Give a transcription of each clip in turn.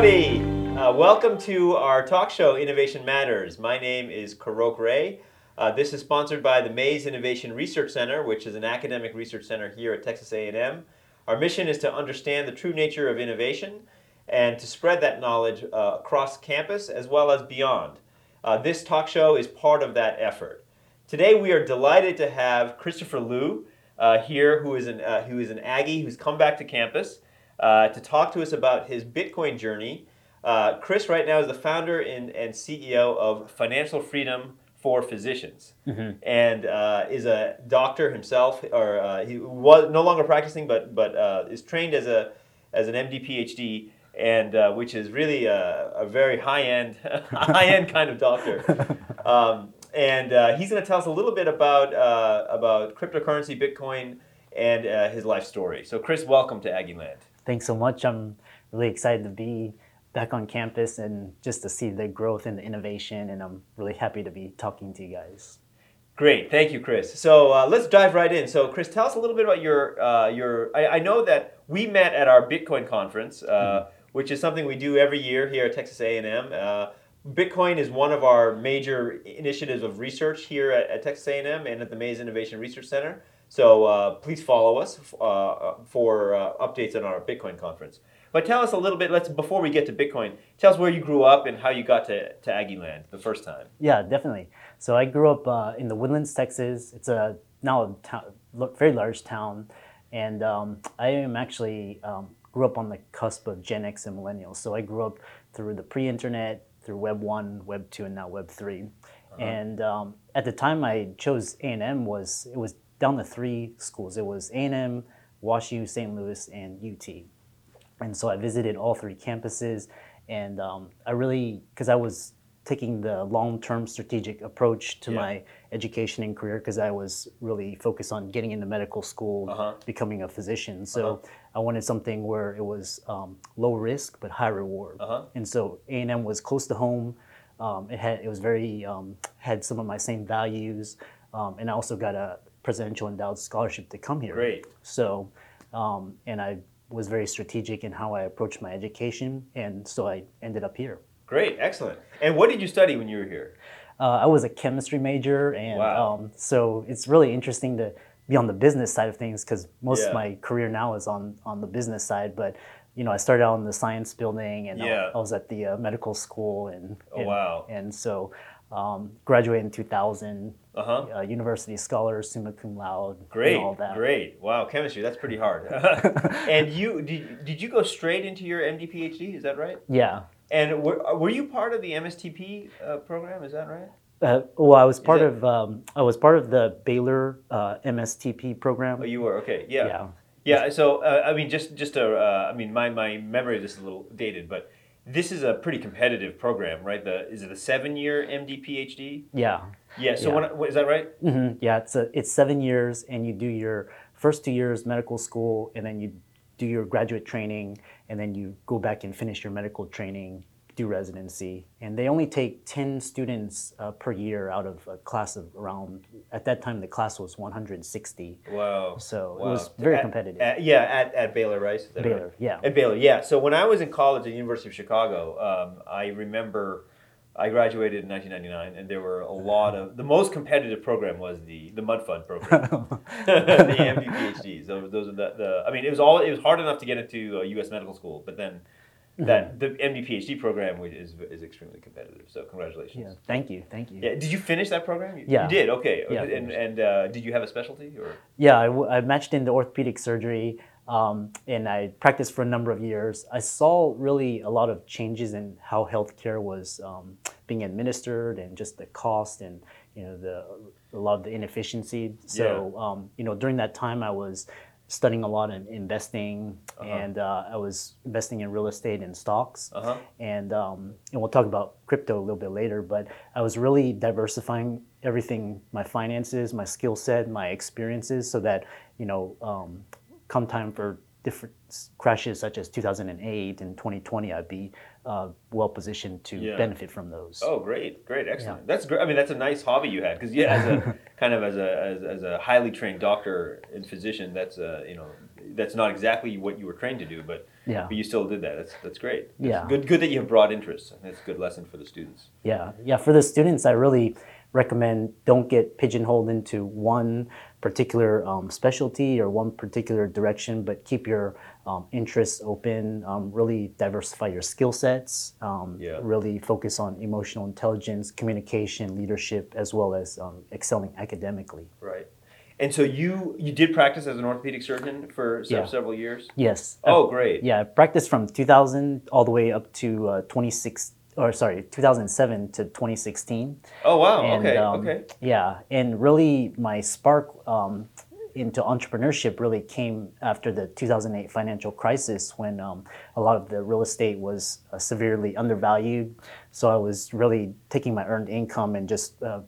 Howdy! Uh, welcome to our talk show, Innovation Matters. My name is Korok Ray. Uh, this is sponsored by the Mays Innovation Research Center, which is an academic research center here at Texas A&M. Our mission is to understand the true nature of innovation and to spread that knowledge uh, across campus as well as beyond. Uh, this talk show is part of that effort. Today we are delighted to have Christopher Loo uh, here, who is, an, uh, who is an Aggie who's come back to campus uh, to talk to us about his Bitcoin journey. Uh, Chris right now is the founder and, and CEO of Financial Freedom for Physicians, Mm-hmm. and uh, is a doctor himself, or uh, he was no longer practicing, but but uh, is trained as a as an MD PhD, and uh, which is really a, a very high end high end kind of doctor. Um, and uh, he's going to tell us a little bit about uh, about cryptocurrency, Bitcoin, and uh, his life story. So, Chris, welcome to Aggie Land. Thanks so much. I'm really excited to be back on campus and just to see the growth and the innovation. And I'm really happy to be talking to you guys. Great, thank you, Chris. So uh, let's dive right in. So, Chris, tell us a little bit about your uh, your. I, I know that we met at our Bitcoin conference, uh, which is something we do every year here at Texas A and M. Uh, Bitcoin is one of our major initiatives of research here at, at Texas A&M and at the Mays Innovation Research Center. So uh, please follow us uh, for uh, updates on our Bitcoin conference. But tell us a little bit. Let's before we get to Bitcoin, tell us where you grew up and how you got to, to Aggie Land the first time. Yeah, definitely. So I grew up uh, in the Woodlands, Texas. It's a now a town, very large town, and um, I am actually um, grew up on the cusp of Gen X and millennials. So I grew up through the pre-internet, through Web one, Web two, and now Web 3 And um, at the time I chose A and M was it was down to three schools. It was A and M, Wash U, St. Louis, and UT. And so I visited all three campuses, and um, I really, because I was taking the long-term strategic approach to Yeah. my education and career, because I was really focused on getting into medical school, Uh-huh. becoming a physician. So Uh-huh. I wanted something where it was um, low risk but high reward. Uh-huh. And so A and M was close to home. Um, it had it was very um, had some of my same values, um, and I also got a presidential endowed scholarship to come here. Great. So, um, and I was very strategic in how I approached my education, and so I ended up here. Great, excellent. And what did you study when you were here? Uh, I was a chemistry major, and Wow. um, so it's really interesting to be on the business side of things because most Yeah. of my career now is on on the business side. But you know, I started out in the science building, and I- Yeah. I, was at the uh, medical school, and Oh, and, wow. and so um, graduated in 2000, Uh huh. uh, university scholar, summa cum laude, Great, and all that. great. Wow, chemistry, that's pretty hard. and you did, did you go straight into your MD PhD? Is that right? Yeah. And were, were you part of the MSTP uh, program? Is that right? Uh, well, I was part that- of um, I was part of the Baylor uh, MSTP program. Oh, you were. Okay, yeah, yeah. yeah. So uh, I mean, just just a, uh, I mean, my my memory of this is a little dated, but this is a pretty competitive program, right? The is it a seven year MD PhD? Yeah. Yeah. So Yeah. when what, is that right? hmm Yeah, it's a, it's seven years, and you do your first two years medical school, and then you do your graduate training, and then you go back and finish your medical training, do residency, and they only take ten students uh, per year out of a class of around. At that time, the class was 160, Wow. so Wow. it was very At- competitive. at- yeah, at, at Baylor, right? That right? Baylor, yeah. At Baylor, yeah. So when I was in college at the University of Chicago, um, I remember I graduated in 1999, and there were a lot of the most competitive program was the the Mud Fund program, the MD PhDs. Those, those are the, the I mean, it was all it was hard enough to get into uh, U.S. medical school, but then that the MD PhD program is is extremely competitive. So congratulations. Yeah, thank you, thank you. Yeah. Did you finish that program? You, Yeah. You did. Okay. Yeah, and and uh, did you have a specialty or? Yeah, I, w- I matched in the orthopedic surgery um, and I practiced for a number of years. I saw really a lot of changes in how healthcare was um, being administered and just the cost and you know the a lot of the inefficiency. So um, you know during that time I was studying a lot in investing Uh-huh. and uh, I was investing in real estate and stocks Uh huh. and um, and we'll talk about crypto a little bit later. But I was really diversifying everything, my finances, my skill set, my experiences, so that you know, um, come time for different crashes such as 2008 and 2020, I'd be uh, well positioned to Yeah. benefit from those. Oh, great, great, excellent. That's great. I mean, that's a nice hobby you had because yeah, as a kind of as a as, as a highly trained doctor and physician, that's uh, you know that's not exactly what you were trained to do, but Yeah. but you still did that. That's that's great. That's Yeah. good good that you have broad interests. That's a good lesson for the students. Yeah, yeah. For the students, I really recommend don't get pigeonholed into one particular um, specialty or one particular direction, but keep your um, interests open. Um, really diversify your skill sets. Um, Yeah. Really focus on emotional intelligence, communication, leadership, as well as um, excelling academically. Right. And so you you did practice as an orthopedic surgeon for Yeah. several years. Yes. Oh, great. Yeah, I practiced from 2000 all the way up to uh, 26, or sorry, 2007 to 2016. Oh wow. And, okay. um, okay. Yeah, and really my spark um, into entrepreneurship really came after the 2008 financial crisis when um, a lot of the real estate was uh, severely undervalued. So I was really taking my earned income and just uh,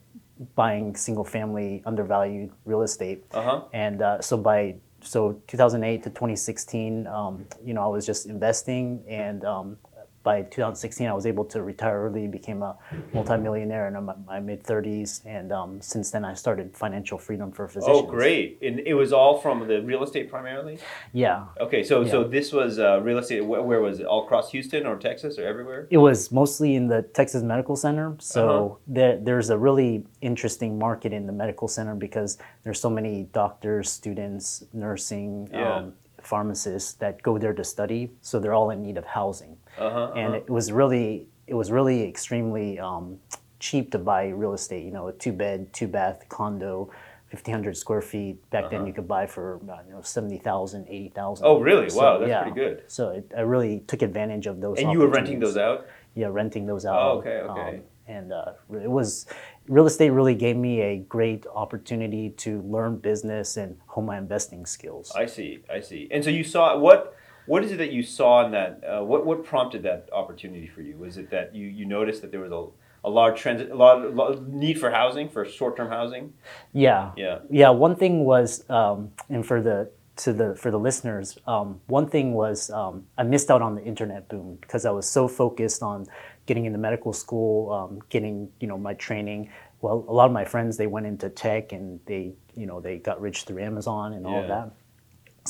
buying single family undervalued real estate. Uh huh. And uh, so by so 2008 to 2016, um, you know, I was just investing, and um, by 2016, I was able to retire early, became a multimillionaire in my, mid 30s, and um, since then I started financial freedom for physicians. Oh, great. And it was all from the real estate primarily. Yeah, Okay. So so this was uh, real estate. Where, where was it? All across Houston or Texas or everywhere? it was mostly in the Texas Medical Center. So Uh-huh. there, there's a really interesting market in the medical center because there's so many doctors, students, nursing, Yeah. um, pharmacists that go there to study. So they're all in need of housing. Uh huh. and it was really it was really extremely um, cheap to buy real estate. You know, a two bed, two bath condo, fifteen hundred square feet. Back then, you could buy for uh, you know seventy thousand, eighty thousand. Uh-huh. Oh, really? Wow, that's pretty good. So it, I really took advantage of those. and you were renting those out. Yeah, renting those out. Oh, okay, okay. and uh, it was real estate really gave me a great opportunity to learn business and hone my investing skills. I see. I see. And so you saw what? What is it that you saw in that? Uh, what what prompted that opportunity for you? Was it that you, you noticed that there was a, a large transit, a lot, lot need for housing for short term housing? yeah. Yeah. Yeah, one thing was, um, and for the to the for the listeners, um, one thing was um, I missed out on the internet boom because I was so focused on getting into medical school, um, getting you know my training. Well, a lot of my friends they went into tech and they you know they got rich through Amazon and all of Yeah. that.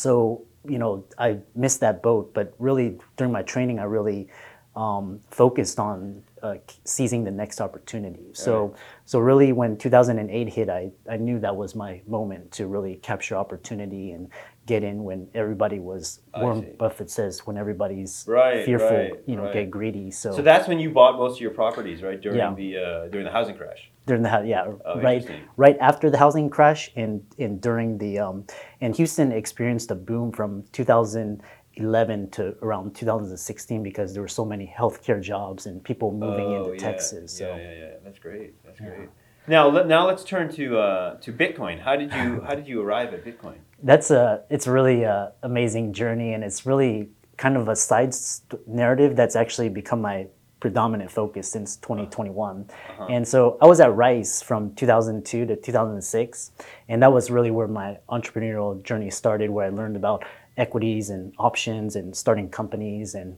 So you know I missed that boat, but really during my training I really um, focused on uh, seizing the next opportunity. So, so really, when 2008 hit, I, I knew that was my moment to really capture opportunity and get in when everybody was. Warren. Buffett says, when everybody's Right, fearful, right, you know, right. get greedy. So, So that's when you bought most of your properties, right? During Yeah. the uh, during the housing crash. During the yeah Oh, right right after the housing crash and and during the um, and Houston experienced a boom from 2011 to around 2016 because there were so many healthcare jobs and people moving Oh, into yeah, Texas. So. Yeah, yeah, yeah. That's great. That's great. Now, now let's turn to uh, to Bitcoin. How did you how did you arrive at Bitcoin? that's a it's really a amazing journey and it's really kind of a side st- narrative that's actually become my predominant focus since uh-huh. 2021 uh-huh. and so i was at rice from 2002 to 2006 and that was really where my entrepreneurial journey started where i learned about equities and options and starting companies and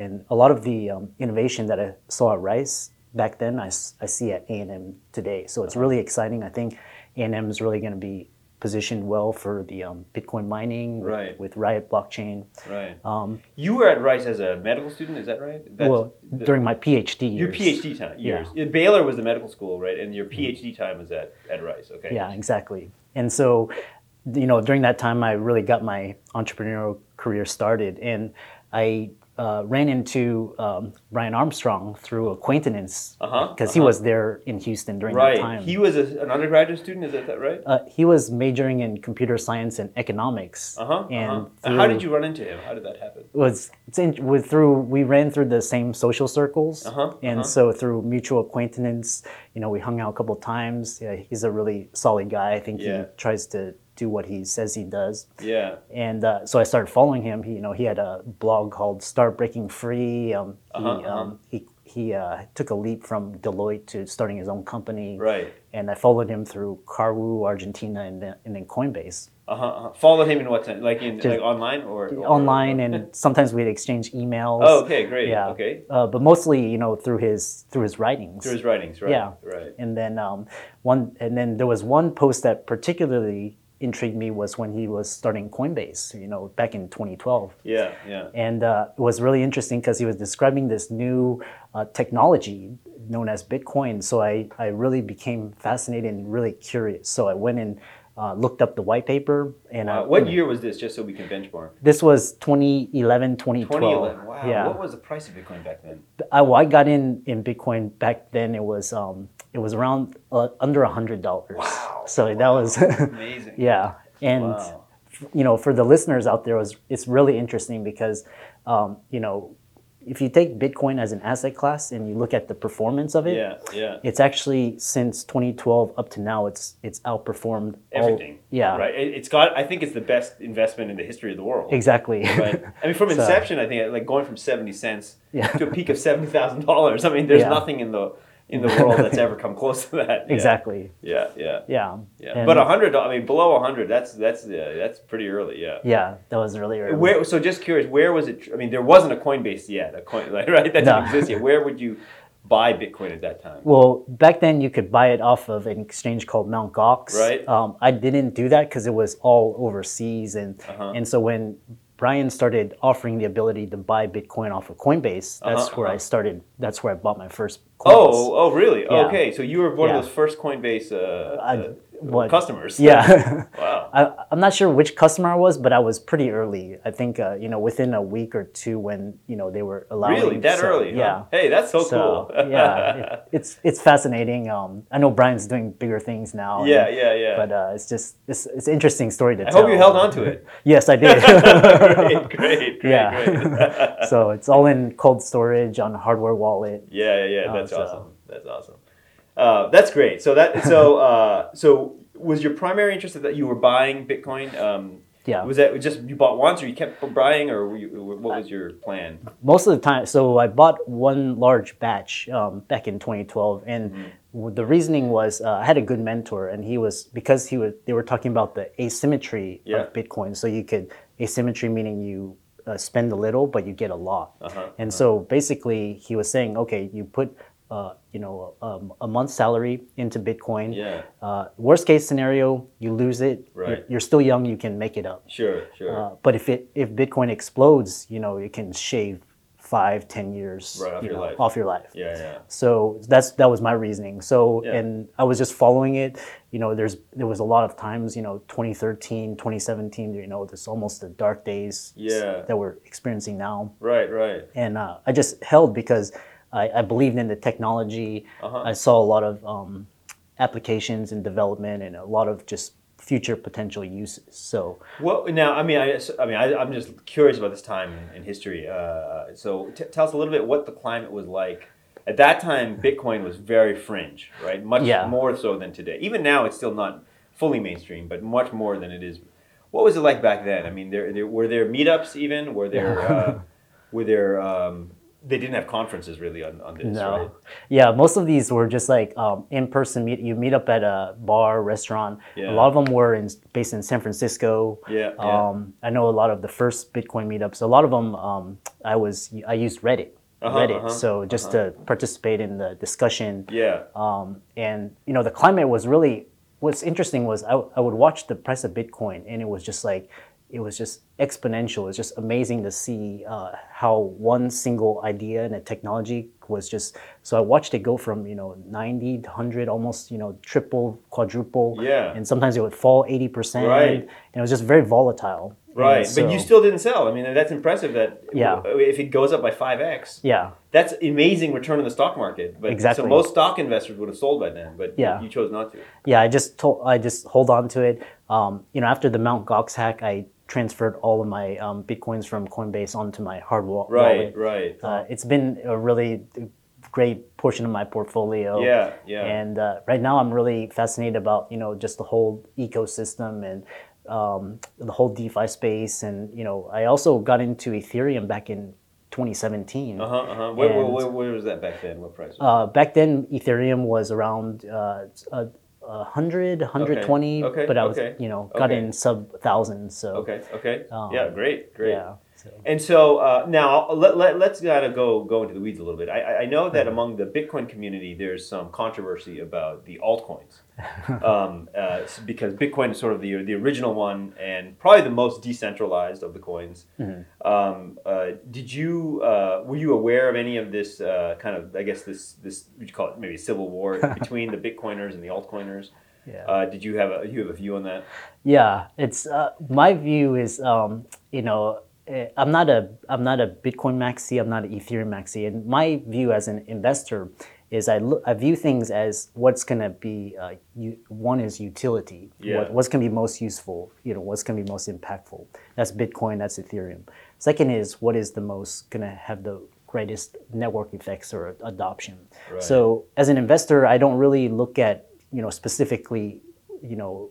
and a lot of the um, innovation that i saw at rice back then I, I see at a&m today. So it's uh-huh. really exciting. I think a&m is really going to be positioned well for the um, Bitcoin mining with, Right. with Riot blockchain. Right. Um, You were at Rice as a medical student, is that right? That's well, the- during my PhD your. PhD time years. Baylor was the medical school, right? And your PhD time was at, at Rice. Okay. Yeah, exactly. And so, you know, during that time, I really got my entrepreneurial career started, and I uh, ran into um, Brian Armstrong through acquaintance Uh-huh, because he uh-huh. was there in Houston during that Right. time. He was a, an undergraduate student. Is that, that right? uh, he was majoring in computer science and economics. Uh huh. And uh-huh. through- How did you run into him? How did that happen? was it's in, with through we ran through the same social circles Uh-huh, and uh-huh. so through mutual acquaintance you know we hung out a couple times yeah, he's a really solid guy i think Yeah. he tries to do what he says he does Yeah. and uh, so i started following him he you know he had a blog called start breaking free um, he, Uh-huh, uh-huh. um, he, he uh, took a leap from deloitte to starting his own company Right. and i followed him through carwu argentina and then, and then coinbase Uh huh. Uh-huh. Followed him in what sense? Like in Just- like online or, or online and sometimes we'd exchange emails Oh, okay, great. Yeah. Okay. uh, but mostly you know through his through his writings. Through his writings, right? Yeah. Right. and then um, one and then there was one post that particularly intrigued me was when he was starting Coinbase, you know, back in 2012. Yeah, yeah. And uh, it was really interesting because he was describing this new uh, technology known as Bitcoin. So I, I really became fascinated and really curious. So I went and uh, looked up the white paper. And Wow. I, What year was this, just so we can benchmark? This was 2011, 2012. 2011. Wow. Yeah. What was the price of Bitcoin back then? I, well, I got in in Bitcoin back then. It was um, it was around uh, under a hundred dollars. Wow. So that was Amazing. yeah. And Wow. you know, for the listeners out there, it was it's really interesting because um, you know, if you take Bitcoin as an asset class and you look at the performance of it, Yeah, yeah. it's actually since 2012 up to now, it's it's outperformed all- Everything. yeah. Right. It, it's got. I think it's the best investment in the history of the world. Exactly. Right. I mean, from So- inception, I think like going from seventy cents Yeah. to a peak of seventy thousand dollars. I mean, there's Yeah. nothing in the in the world that's ever come close to that. Yeah. exactly. Yeah, yeah, Yeah. yeah. And- but a hundred. I mean, below a hundred. That's that's yeah, that's pretty early. Yeah. yeah, that was really early. Where, so just curious, where was it? I mean, there wasn't a Coinbase yet, a coin, like, right? That No. didn't exist yet. Where would you buy Bitcoin at that time? Well, back then you could buy it off of an exchange called Mt. Gox. Right. Um, I didn't do that because it was all overseas, and Uh-huh. and so when Brian started offering the ability to buy Bitcoin off of Coinbase, that's Uh-huh, where I uh-huh. stared. That's where I bought my first. Coins. Oh, oh, really? Yeah. Okay, so you were one Yeah. of those first Coinbase uh, uh, what- customers. Yeah. wow. I, I'm not sure which customer I was, but I was pretty early. I think uh, you know within a week or two when you know they were allowing. Really, that so, early? huh? Yeah. Hey, that's so, So cool. yeah, it, it's it's fascinating. Um, I know Brian's doing bigger things now. and- yeah, yeah, yeah. But uh, it's just it's it's an interesting story to I tell. I hope you held on to it. Yes, I did. great, great, great, Yeah. great. so it's all in cold storage on hardware wallet. Yeah, yeah, yeah. That's so- awesome. That's awesome. Uh, that's great. So that so uh, so was your primary interest that you were buying Bitcoin? Um, Yeah. Was that just you bought once, or you kept buying, or were you, what was your plan? Most of the time, so I bought one large batch um, back in 2012, and Mm-hmm. the reasoning was uh, I had a good mentor, and he was because he was they were talking about the asymmetry Yeah. of Bitcoin. So you could asymmetry meaning you uh, spend a little but you get a lot, Uh-huh, and so basically he was saying, okay, you put uh, you know um, a month's salary into Bitcoin. Yeah. Uh, worst case scenario, you lose it. You're- Right. You're, still young, you can make it up. Sure, sure. Uh, but if it if Bitcoin explodes, you know, it can shave five, ten years Right off you your know, life. off your life. yeah, yeah. So that's that was my reasoning. So Yeah. and I was just following it. You know, there's there was a lot of times, you know, 2013, 2017, you know, there's almost the dark days Yeah. that we're experiencing now. Right, right. And uh, I just held because I, I believed in the technology. Uh-huh. I saw a lot of um, applications and development and a lot of just future potential uses. So Well, now, I mean, I, I mean, I, I'm just curious about this time in, in history. Uh, so, t- tell us a little bit what the climate was like at that time. Bitcoin was very fringe, right? Much Yeah. more so than today. Even now, it's still not fully mainstream, but much more than it is. What was it like back then? I mean, there, there were there meetups even? Were there uh, were there? Um, they didn't have conferences really on, on this, No. right? Yeah, most of these were just like um, in-person meet. You meet up at a bar, restaurant. Yeah. A lot of them were in, based in San Francisco. Yeah, yeah. Um, I know a lot of the first Bitcoin meetups. A lot of them, um, I was I used Reddit. Uh-huh, Reddit. uh-huh, so just to participate in the discussion. Yeah. Um, and you know the climate was really. What's interesting was I, I would watch the price of Bitcoin, and it was just like it was just exponential. It's just amazing to see uh, how one single idea and a technology was just. So I watched it go from you know 90 to 100, almost you know triple, quadruple. Yeah. And sometimes it would fall 80 percent. Right. And it was just very volatile. Right, but you still didn't sell. I mean, that's impressive. That Yeah. if it goes up by five x, Yeah. that's amazing return on the stock market. But Exactly. so most stock investors would have sold by then, but Yeah. you chose not to. Yeah, I just told I just hold on to it. Um, you know, after the Mount Gox hack, I transferred all of my um, bitcoins from Coinbase onto my hard wa- Right, wallet. right. Uh, it's been a really great portion of my portfolio. yeah, yeah. And uh, right now, I'm really fascinated about you know just the whole ecosystem and um, the whole DeFi space. And you know, I also got into Ethereum back in 2017. uh huh. Uh-huh. Where, where, where, where was that back then? What price? Uh, back then, Ethereum was around uh, a, a hundred, 120, Okay, but I was, okay, you know, got okay. in sub thousand. So okay, okay. um, yeah, great, great. yeah. So, And so uh, now let, let, let's kind of go go into the weeds a little bit. I- I, know that among the Bitcoin community, there's some controversy about the altcoins, um, uh, because Bitcoin is sort of the the original one and probably the most decentralized of the coins. Um, uh, did you uh, were you aware of any of this uh, kind of I guess this this would you call it maybe civil war between the Bitcoiners and the altcoiners? yeah. Uh, did you have a you have a view on that? Yeah, it's uh, my view is um, you know I'm not a I'm not a Bitcoin maxi, I'm not an Ethereum maxi, and my view as an investor is I look I view things as what's going to be uh, you, one is utility, Yeah. what, what's going to be most useful, you know, what's going to be most impactful. That's Bitcoin, that's Ethereum. Second is what is the most going to have the greatest network effects or adoption. Right. So as an investor, I don't really look at you know specifically you know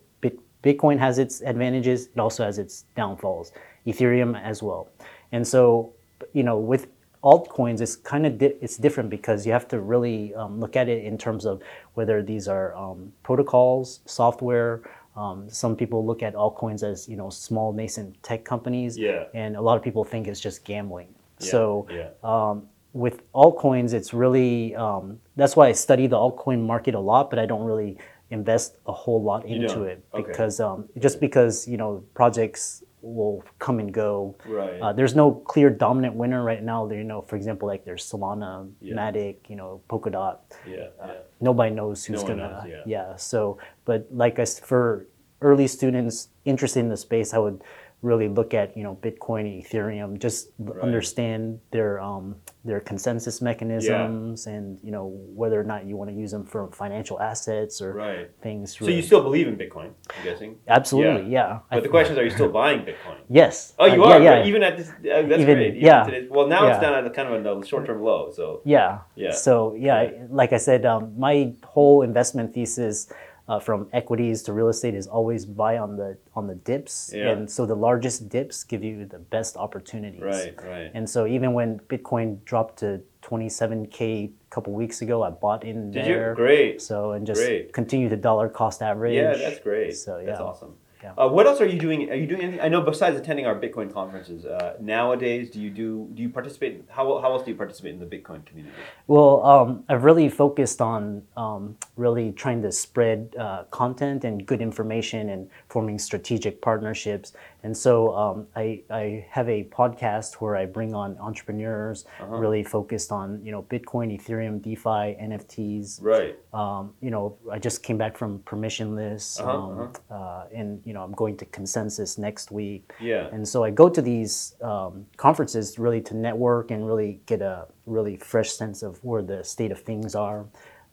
Bitcoin has its advantages. It also has its downfalls. Ethereum as well. And so you know with altcoins, it's kind of di- it's different because you have to really um, look at it in terms of whether these are um, protocols, software. Um, some people look at altcoins as you know small nascent tech companies, Yeah. and a lot of people think it's just gambling. Yeah, So yeah. um, with altcoins, it's really um, that's why I study the altcoin market a lot, but I don't really invest a whole lot into it Okay. because um, just because you know projects will come and go. Right. Uh, there's no clear dominant winner right now. You know, for example, like there's Solana, Yeah. Matic, you know, Polkadot. yeah, yeah. Nobody knows who's No gonna. knows, yeah. So, but like I for early students interested in the space, I would really look at you know Bitcoin, Ethereum, just Right. understand their um, their consensus mechanisms, and you know whether or not you want to use them for financial assets or Right. things. So you still believe in Bitcoin? I'm guessing. absolutely, yeah. I But the question is, are you still buying Bitcoin? yes. Oh, you Uh, are. Yeah, yeah. Even at this, uh, that's Even- great. Even yeah. today- well, now it's down at a kind of a short-term low. So Yeah. Yeah. So yeah, like I said, um, my whole investment thesis uh, from equities to real estate is always buy on the on the dips, Yeah. and so the largest dips give you the best opportunities. right, right. And so even when Bitcoin dropped to 27k a couple weeks ago, I bought in Did there. you? Great. So and just Great. continue the dollar cost average. Yeah, that's great. So yeah. That's awesome. Yeah. Uh, what else are you doing? Are you doing anything? I know besides attending our Bitcoin conferences, uh, nowadays, do you do do you participate? How, how else do you participate in the Bitcoin community? Well, um, I've really focused on um, really trying to spread uh, content and good information and forming strategic partnerships. And so um, I, I have a podcast where I bring on entrepreneurs, Uh-huh. really focused on you know Bitcoin, Ethereum, DeFi, NFTs. Right. Um, you know, I just came back from permissionless, Uh-huh, um, uh, and you know I'm going to Consensus next week. Yeah. And so I go to these um, conferences really to network and really get a really fresh sense of where the state of things are.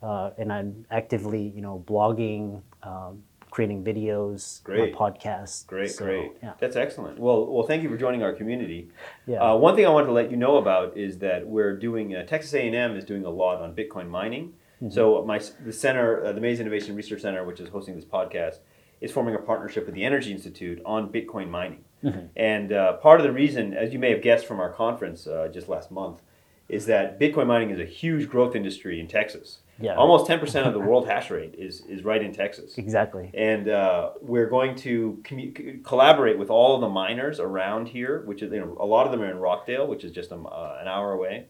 Uh, and I'm actively, you know, blogging, um, creating videos, Great. my podcasts. Great, So, great. Yeah. That's excellent. Well, well, thank you for joining our community. Yeah. Uh, one thing I wanted to let you know about is that we're doing uh, Texas A&M is doing a lot on Bitcoin mining. Mm-hmm. So my the center, uh, the Mays Innovation Research Center, which is hosting this podcast, is forming a partnership with the Energy Institute on Bitcoin mining. Mm-hmm. And uh, part of the reason, as you may have guessed from our conference uh, just last month, is that Bitcoin mining is a huge growth industry in Texas. Yeah. Almost 10% of the world hash rate is, is right in Texas Exactly. and uh, we're going to commu- collaborate with all of the miners around here, which is you know, a lot of them are in Rockdale, which is just a uh, an hour away.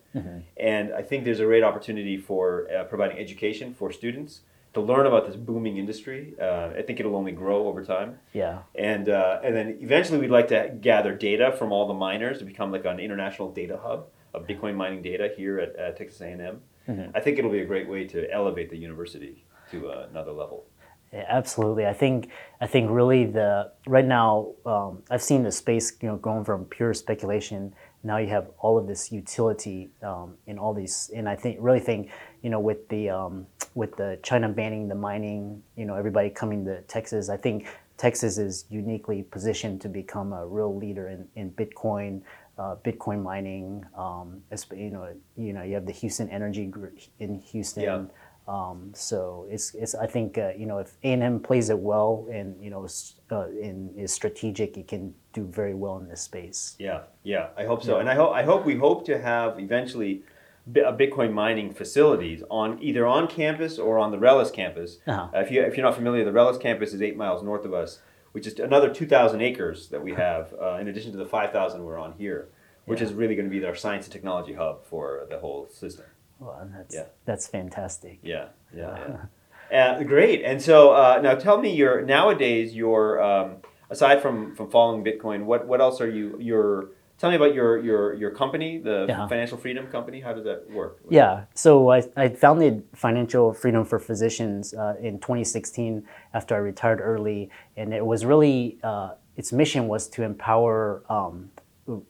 And I think there's a great opportunity for uh, providing education for students to learn about this booming industry. Uh, I think it'll only grow over time. Yeah. And uh, and then eventually we'd like to gather data from all the miners to become like an international data hub of Bitcoin mining data here at, at Texas A&M. I think it'll be a great way to elevate the university to uh, another level. Yeah, absolutely. I think I think really the right now um, I've seen the space you know going from pure speculation. Now you have all of this utility um, in all these, and I think really think you know with the um, with the China banning the mining, you know everybody coming to Texas. I think Texas is uniquely positioned to become a real leader in, in Bitcoin. Uh, Bitcoin mining, um, you know, you know, you have the Houston Energy Group in Houston. Yeah. Um, so it's, it's I think uh, you know if A and M plays it well and you know uh, in is strategic, it can do very well in this space. Yeah, yeah, I hope so. And I hope I hope we hope to have eventually a Bitcoin mining facilities on either on campus or on the RELLIS campus. Uh-huh. Uh, if you if you're not familiar, the RELLIS campus is eight miles north of us. Which is another 2,000 acres that we have, uh, in addition to the 5,000 we're on here, which Yeah. is really going to be our science and technology hub for the whole system. Well, that's Yeah. that's fantastic. Yeah, yeah, yeah. Uh, great. And so uh, now tell me, your nowadays, your um, aside from from following Bitcoin, what what else are you? Your tell me about your your your company, the Yeah. Financial Freedom Company. How does that work? Yeah, so I, I founded Financial Freedom for Physicians uh, in 2016 after I retired early, and it was really uh, its mission was to empower. Um,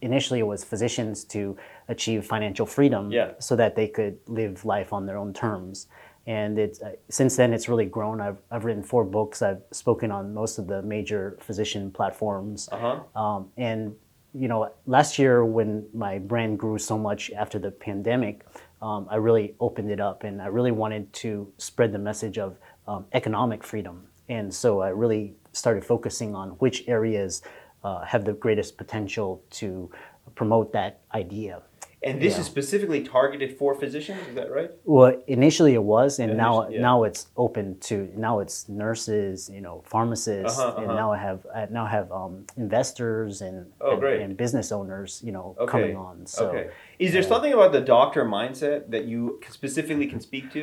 initially, it was physicians to achieve financial freedom, Yeah. so that they could live life on their own terms. And it's uh, since then it's really grown. I've, I've written four books. I've spoken on most of the major physician platforms. Uh huh. Um, and you know, last year when my brand grew so much after the pandemic, um, I really opened it up, and I really wanted to spread the message of um, economic freedom. And so I really started focusing on which areas uh, have the greatest potential to promote that idea. And this Yeah. is specifically targeted for physicians. Is that right? Well, initially it was, and now yeah. now it's open to now it's nurses, you know, pharmacists, Uh-huh, and uh-huh. now I have I now have um, investors and, Oh, and great. and business owners, you know, Okay. coming on. So okay. Is there something about the doctor mindset that you specifically can speak to?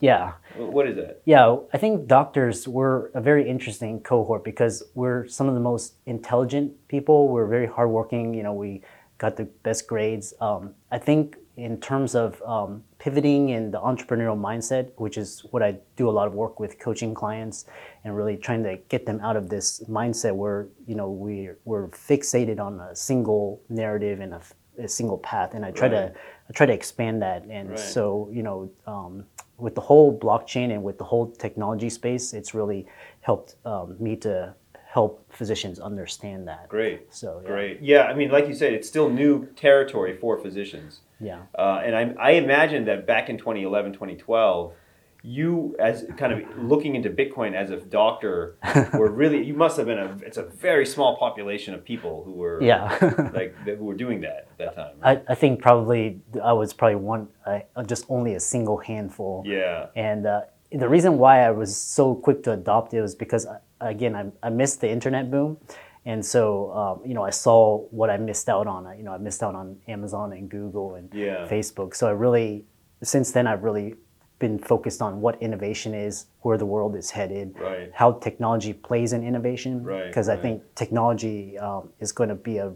yeah, What is that? yeah, I think doctors were a very interesting cohort because we're some of the most intelligent people. We're very hardworking. You know, we got the best grades. Um, I think in terms of um, pivoting in the entrepreneurial mindset, which is what I do a lot of work with coaching clients and really trying to get them out of this mindset where you know we we're fixated on a single narrative and a, a single path. And I try Right. to I try to expand that. And Right. so you know. Um, with the whole blockchain and with the whole technology space, it's really helped um, me to help physicians understand that. Great. So yeah. Great. Yeah, I mean, like you said, it's still new territory for physicians. Yeah. Uh, and I, I imagine that back in 2011, 2012, you, as kind of looking into Bitcoin as a doctor, were really, you must have been a, it's a very small population of people who were, Yeah. like, that- who were doing that at that time. I, I think probably I was probably one, I, just only a single handful. yeah. And uh, the reason why I was so quick to adopt it was because, uh, again, I, I missed the internet boom. And so, um, you know, I saw what I missed out on. I- You know, I missed out on Amazon and Google and Yeah. Facebook. So I really, since then, I've really been focused on what innovation is, where the world is headed, Right. how technology plays in innovation. Right, Because I right. think technology um, is going to be a,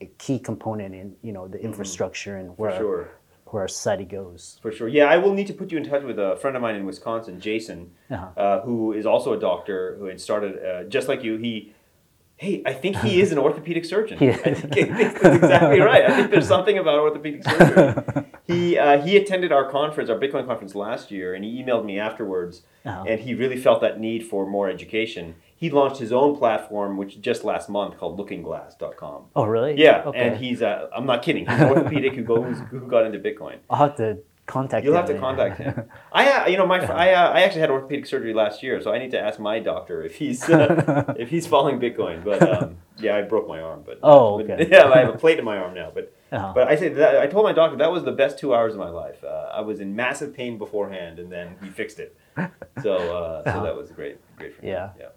a key component in, you know, the infrastructure and where, Mm-hmm. Sure. Where our society goes. For sure. Yeah, I will need to put you in touch with a friend of mine in Wisconsin, Jason, Uh-huh. uh, who is also a doctor who had started uh, just like you. He, hey, I think he is an orthopedic surgeon. Yeah. I think that's exactly right. I think there's something about orthopedic surgery. he uh, he attended our conference, our Bitcoin conference last year, and he emailed me afterwards, Uh-huh. and he really felt that need for more education. He launched his own platform, which just last month called LookingGlass.com. Oh, really? Yeah, Okay. and he's uh, I'm not kidding. He's an orthopedic who goes who got into Bitcoin. I'll have to contact him. You'll him have to contact him. I, uh, you know, my I, uh, I actually had orthopedic surgery last year, so I need to ask my doctor if he's uh, if he's following Bitcoin. But um, yeah, I broke my arm. But Oh, but- okay. yeah, I have a plate in my arm now. But Uh-huh. but I say that I told my doctor that was the best two hours of my life. Uh, I was in massive pain beforehand, and then he fixed it. So uh, so Uh-huh. that was great, great for me. Yeah. yeah.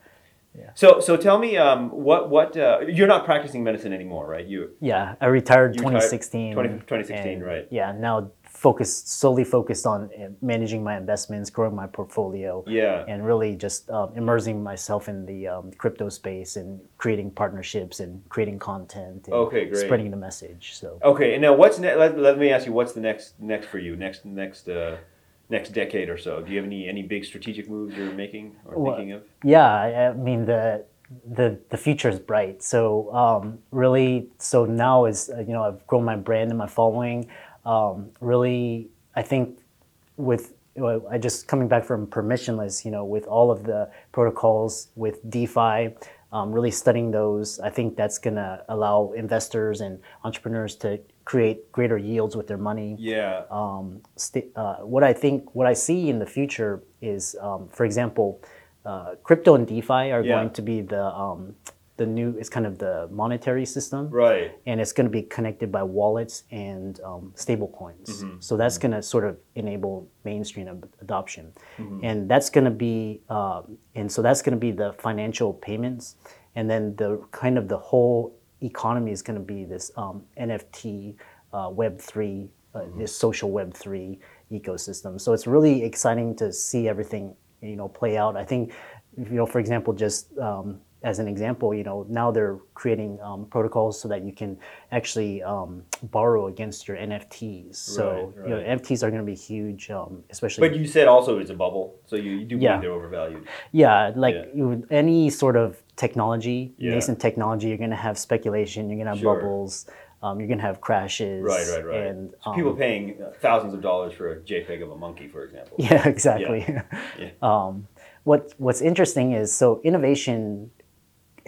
Yeah. So so tell me, um, what what uh, you're not practicing medicine anymore, right? You Yeah, I retired You retired 2016. 20 2016, and, right. Yeah, now focused solely focused on uh, managing my investments, growing my portfolio, yeah. and really just um, immersing myself in the um, crypto space and creating partnerships and creating content. And Okay, great. Spreading the message. So Okay, and now what's ne- let, let me ask you what's the next next for you next next uh, next decade or so? Do you have any any big strategic moves you're making or Well, thinking of? yeah, I, mean the the the future is bright. So um, really, so now is uh, you know I've grown my brand and my following. Um, really, I think with I just coming back from permissionless, you know, with all of the protocols with DeFi, um, really studying those, I think that's gonna allow investors and entrepreneurs to create greater yields with their money Yeah. um, st- uh, what I think, what I see in the future is, um, for example, uh, crypto and DeFi are Yeah. going to be the um, the new. It's kind of the monetary system, right. and it's going to be connected by wallets and um, stable coins. Mm-hmm. So that's going to sort of enable mainstream ad- adoption, Mm-hmm. and that's going to be, um, and so that's going to be the financial payments. and then the kind of the whole economy is going to be this um, NFT, uh, Web three, uh, this social Web three ecosystem. So it's really exciting to see everything you know play out. I think you know, for example, just um, as an example, you know, now they're creating um, protocols so that you can actually um, borrow against your NFTs. So Right, you know. NFTs are going to be huge, um, especially. But you said also it's a bubble, so you, you do believe Yeah. they're overvalued. yeah, like Yeah. any sort of technology, Yeah. nascent technology, you're going to have speculation. You're going to have Sure. bubbles. Um, you're going to have crashes. Right, right, right. And um, people paying uh, thousands of dollars for a JPEG of a monkey, for example. Yeah, exactly. Yeah. um, what What's interesting is so innovation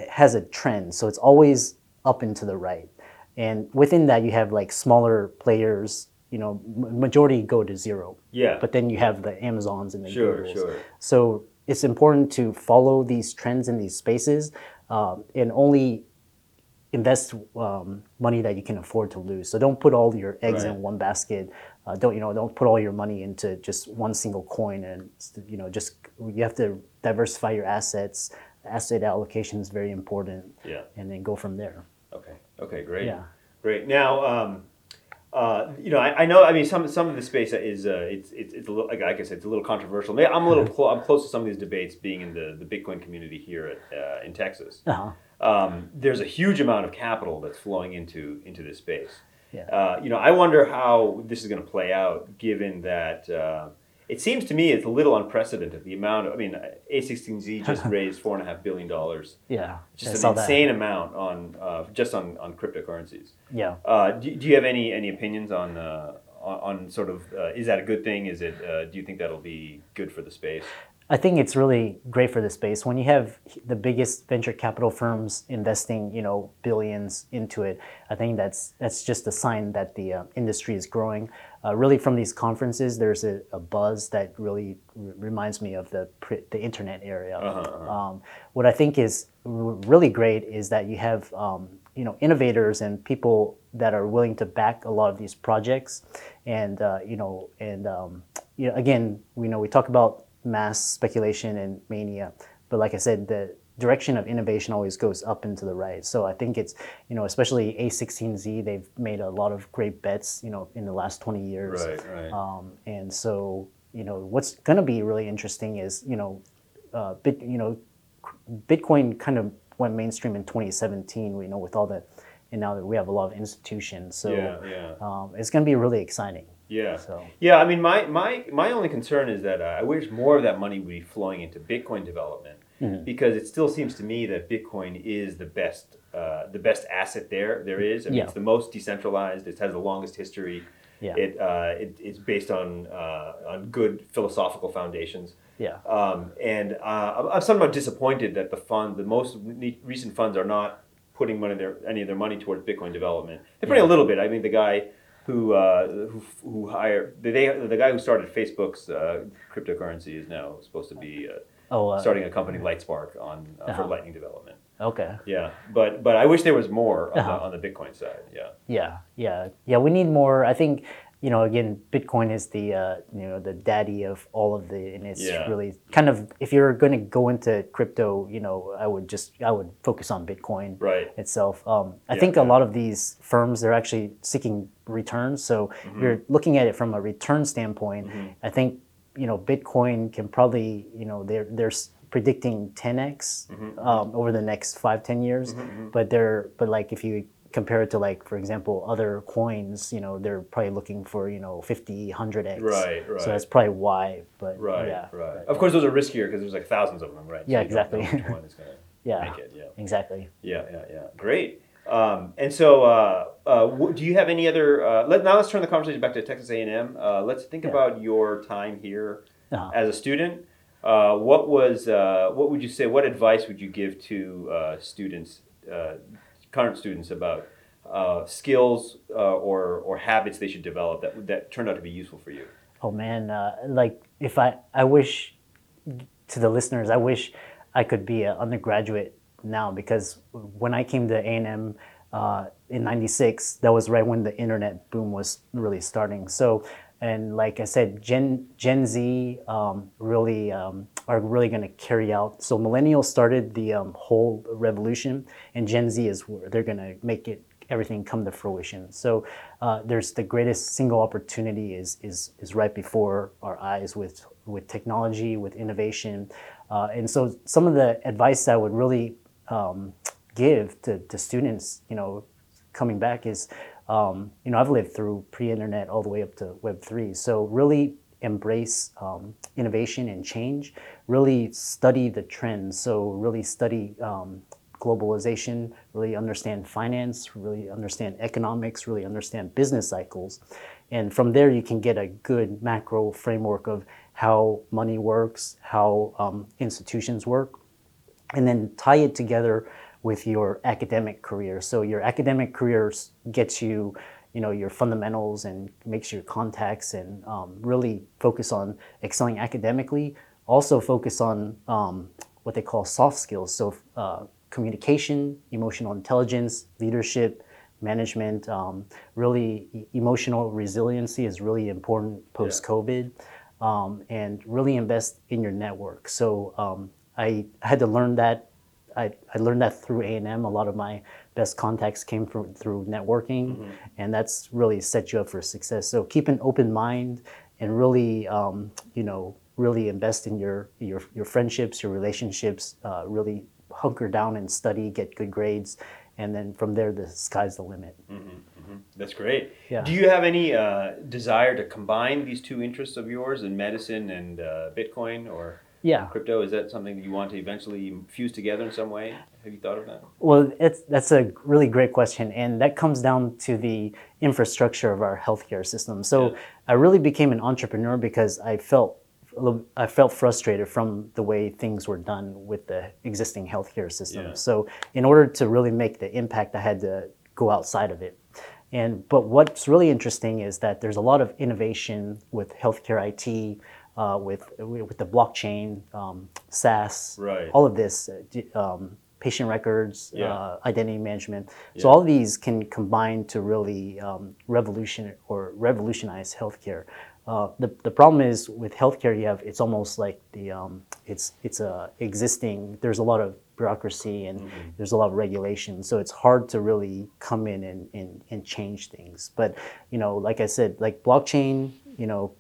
has a trend, so it's always up and to the right, and within that you have like smaller players. You know, majority go to zero, Yeah. but then you have the Amazons and the Sure, Googles. sure. So it's important to follow these trends in these spaces, um, and only invest um, money that you can afford to lose. So don't put all your eggs Right. in one basket. Uh, don't you know? Don't put all your money into just one single coin, and you know, just you have to diversify your assets. Asset allocation is very important, Yeah. and then go from there. Okay. Okay. Great. Yeah. Great. Now, um, uh, you know, I, I know. I mean, some some of the space is uh, it's it's it's a little like I said, it's a little controversial. Maybe I'm a little clo- I'm close to some of these debates, being in the the Bitcoin community here at, uh, in Texas. Uh-huh. Um, there's a huge amount of capital that's flowing into into this space. Yeah. Uh, you know, I wonder how this is going to play out, given that uh, it seems to me it's a little unprecedented. The amount of, I mean, A16Z just raised four and a half billion dollars, Yeah, just an that. insane amount on uh, just on, on cryptocurrencies. Yeah. Uh, do, do you have any any opinions on uh, on, on sort of uh, is that a good thing? Is it uh, do you think that'll be good for the space? I think it's really great for the space when you have the biggest venture capital firms investing, you know, billions into it. I think that's that's just a sign that the uh, industry is growing. Uh, really, from these conferences, there's a, a buzz that really r- reminds me of the the internet area. Uh-huh, Um, what I think is r- really great is that you have um, you know innovators and people that are willing to back a lot of these projects, and uh, you know, and um, you know, again, we know we talk about mass speculation and mania, but like I said, the direction of innovation always goes up and to the right. So I think it's you know, especially A16Z, they've made a lot of great bets, you know, in the last 20 years. right. Um, and so, you know, what's going to be really interesting is, you know, uh, bit, you know, Bitcoin kind of went mainstream in 2017. We know with all the, and now that we have a lot of institutions, so yeah, yeah. um, it's going to be really exciting. Yeah. So Yeah, I mean, my, my, my only concern is that uh, I wish more of that money would be flowing into Bitcoin development Mm-hmm. because it still seems to me that Bitcoin is the best uh, the best asset there there is. I mean, Yeah. it's the most decentralized. It has the longest history. Yeah. It, uh, it it's based on uh, on good philosophical foundations. yeah, Um, and uh, I'm- somewhat disappointed that the fund, the most re- recent funds, are not putting money their any of their money towards Bitcoin development. They're putting a little bit. I mean, the guy who uh, who, who hired they, the guy who started Facebook's uh, cryptocurrency is now supposed to be uh, oh, uh, starting a company, Lightspark, on uh, for Uh-huh. Lightning development. okay, Yeah, but but I wish there was more on, Uh-huh. the, on the Bitcoin side. Yeah. yeah, yeah, yeah. We need more. I think. You know, again, Bitcoin is the uh, you know the daddy of all of the, and it's Yeah. really kind of if you're going to go into crypto, you know, I would just I would focus on Bitcoin. Right. itself. Um, I Yeah, think yeah. a lot of these firms they're actually seeking returns. So Mm-hmm. you're looking at it from a return standpoint. I think you know Bitcoin can probably you know they're they're predicting 10x Mm-hmm. um, over the next five ten years. But they're but like if you compare it to like for example other coins, you know they're probably looking for you know 50 100x. Right, right. So that's probably why. But Right. yeah, Right. Of course, those are riskier because there's like thousands of them, right? Yeah, you exactly. which one is gonna Yeah. it. Yeah. exactly. Yeah, yeah, yeah. Great. Um, and so, uh, uh, wh- do you have any other? Uh, let, now let's turn the conversation back to Texas A&M. Uh, let's think Yeah. about your time here Uh-huh. as a student. Uh, what was? Uh, what would you say? What advice would you give to uh, students, uh, current students, about uh, skills uh, or or habits they should develop that that turned out to be useful for you? Oh man, uh, like if I, I wish to the listeners, I wish I could be an undergraduate now because when I came to A and M uh, in '96, that was right when the internet boom was really starting. So and like I said, Gen Gen Z um, really um, are really going to carry out. So millennials started the um, whole revolution, and Gen Z is where they're going to make it everything come to fruition. So uh, there's the greatest single opportunity is is is right before our eyes with with technology, with innovation, uh, and so some of the advice I would really um, give to, to students, you know, coming back is um, you know, I've lived through pre-internet all the way up to Web three. So really embrace um, innovation and change. Really study the trends. So really study um, globalization. Really understand finance. Really understand economics. Really understand business cycles. And from there, you can get a good macro framework of how money works, how um, institutions work, and then tie it together with your academic career. So your academic career gets you, you know, your fundamentals and makes your contacts and um, really focus on excelling academically. Also focus on um, what they call soft skills. So uh, communication, emotional intelligence, leadership, management. Um, really, e- emotional resiliency is really important post COVID. Um, and really invest in your network. So um, I had to learn that I, I learned that through A&M. A lot of my best contacts came from through networking, mm-hmm. and that's really set you up for success. So keep an open mind and really, um, you know, really invest in your your, your friendships, your relationships. Uh, really hunker down and study, get good grades, and then from there, the sky's the limit. Mm-hmm, mm-hmm. That's great. Yeah. Do you have any uh, desire to combine these two interests of yours in medicine and uh, Bitcoin, or? Yeah. crypto? Is that something that you want to eventually fuse together in some way? Have you thought of that? Well, it's, that's a really great question, and that comes down to the infrastructure of our healthcare system. So yeah. I really became an entrepreneur because I felt I felt frustrated from the way things were done with the existing healthcare system. Yeah. So in order to really make the impact, I had to go outside of it. And but what's really interesting is that there's a lot of innovation with healthcare IT uh, with with the blockchain, um, SaaS, right. all of this, uh, um, patient records, yeah. uh, identity management. Yeah. So all of these can combine to really um, revolution or revolutionize healthcare. Uh, the, the problem is with healthcare, you have it's almost like the um, it's it's a existing. There's a lot of bureaucracy and mm-hmm. there's a lot of regulation, so it's hard to really come in and, and, and change things. But you know, like I said, like blockchain, you know,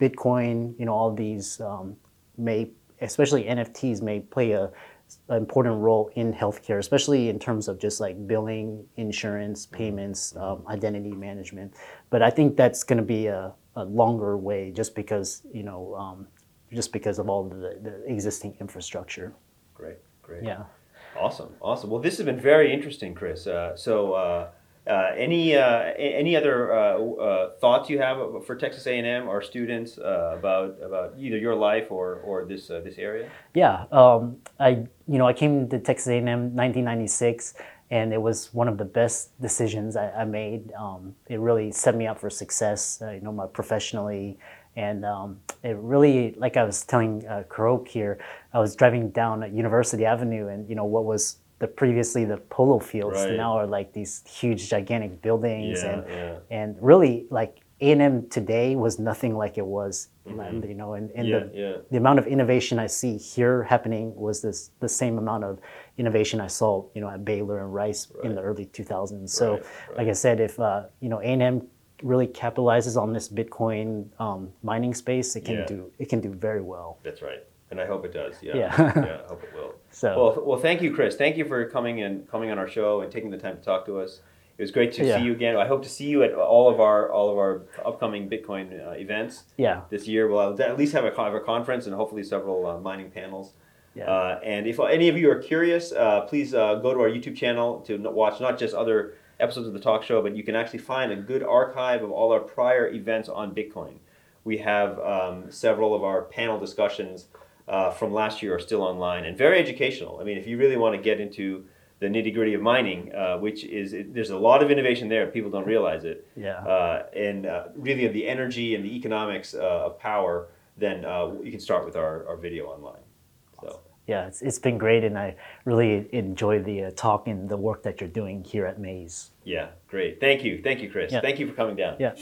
Bitcoin, you know, all these um, may, especially NFTs, may play a an important role in healthcare, especially in terms of just like billing, insurance, payments, um, identity management. But I think that's going to be a, a, longer way, just because you know, um, just because of all the, the existing infrastructure. Great, great. Yeah. Awesome, awesome. Well, this has been very interesting, Chris. Uh, so. Uh, uh, any uh, any other uh, uh, thoughts you have for Texas A&M or students uh, about about either your life or or this this area? Yeah, um, I you know I came to Texas A&M 1996, and it was one of the best decisions I, I made. Um, it really set me up for success, you know, my professionally. And um, it really, like I was telling uh, Korok here, I was driving down University Avenue, and you know what was the previously the polo fields right. now are like these huge gigantic buildings yeah, and yeah. and really like A&M today was nothing like it was mm-hmm. you know and, and yeah, the, the amount of innovation I see here happening was this the same amount of innovation I saw you know at Baylor and Rice right. in the early 2000s so right, like I said if uh, you know A&M really capitalizes on this Bitcoin um, mining space it can do it can do very well that's right and I hope it does. Yeah. Yeah. yeah I hope it will. So. Well, well, thank you, Chris. Thank you for coming and coming on our show and taking the time to talk to us. It was great to yeah. see you again. I hope to see you at all of our all of our upcoming Bitcoin uh, events. Yeah. This year, we'll at least have a, have a conference and hopefully several uh, mining panels. Yeah. Uh, and if any of you are curious, uh, please uh, go to our YouTube channel to watch not just other episodes of the talk show, but you can actually find a good archive of all our prior events on Bitcoin. We have um, several of our panel discussions uh, from last year are still online and very educational. I mean, if you really want to get into the nitty gritty of mining, uh, which is it, there's a lot of innovation there. People don't realize it. Yeah. Uh, and uh, really, the energy and the economics uh, of power, then uh, you can start with our, our video online. So. Yeah, it's, it's been great, and I really enjoy the talk and the work that you're doing here at Mays. Yeah, great. Thank you. Thank you, Chris. Yeah. Thank you for coming down. Yeah.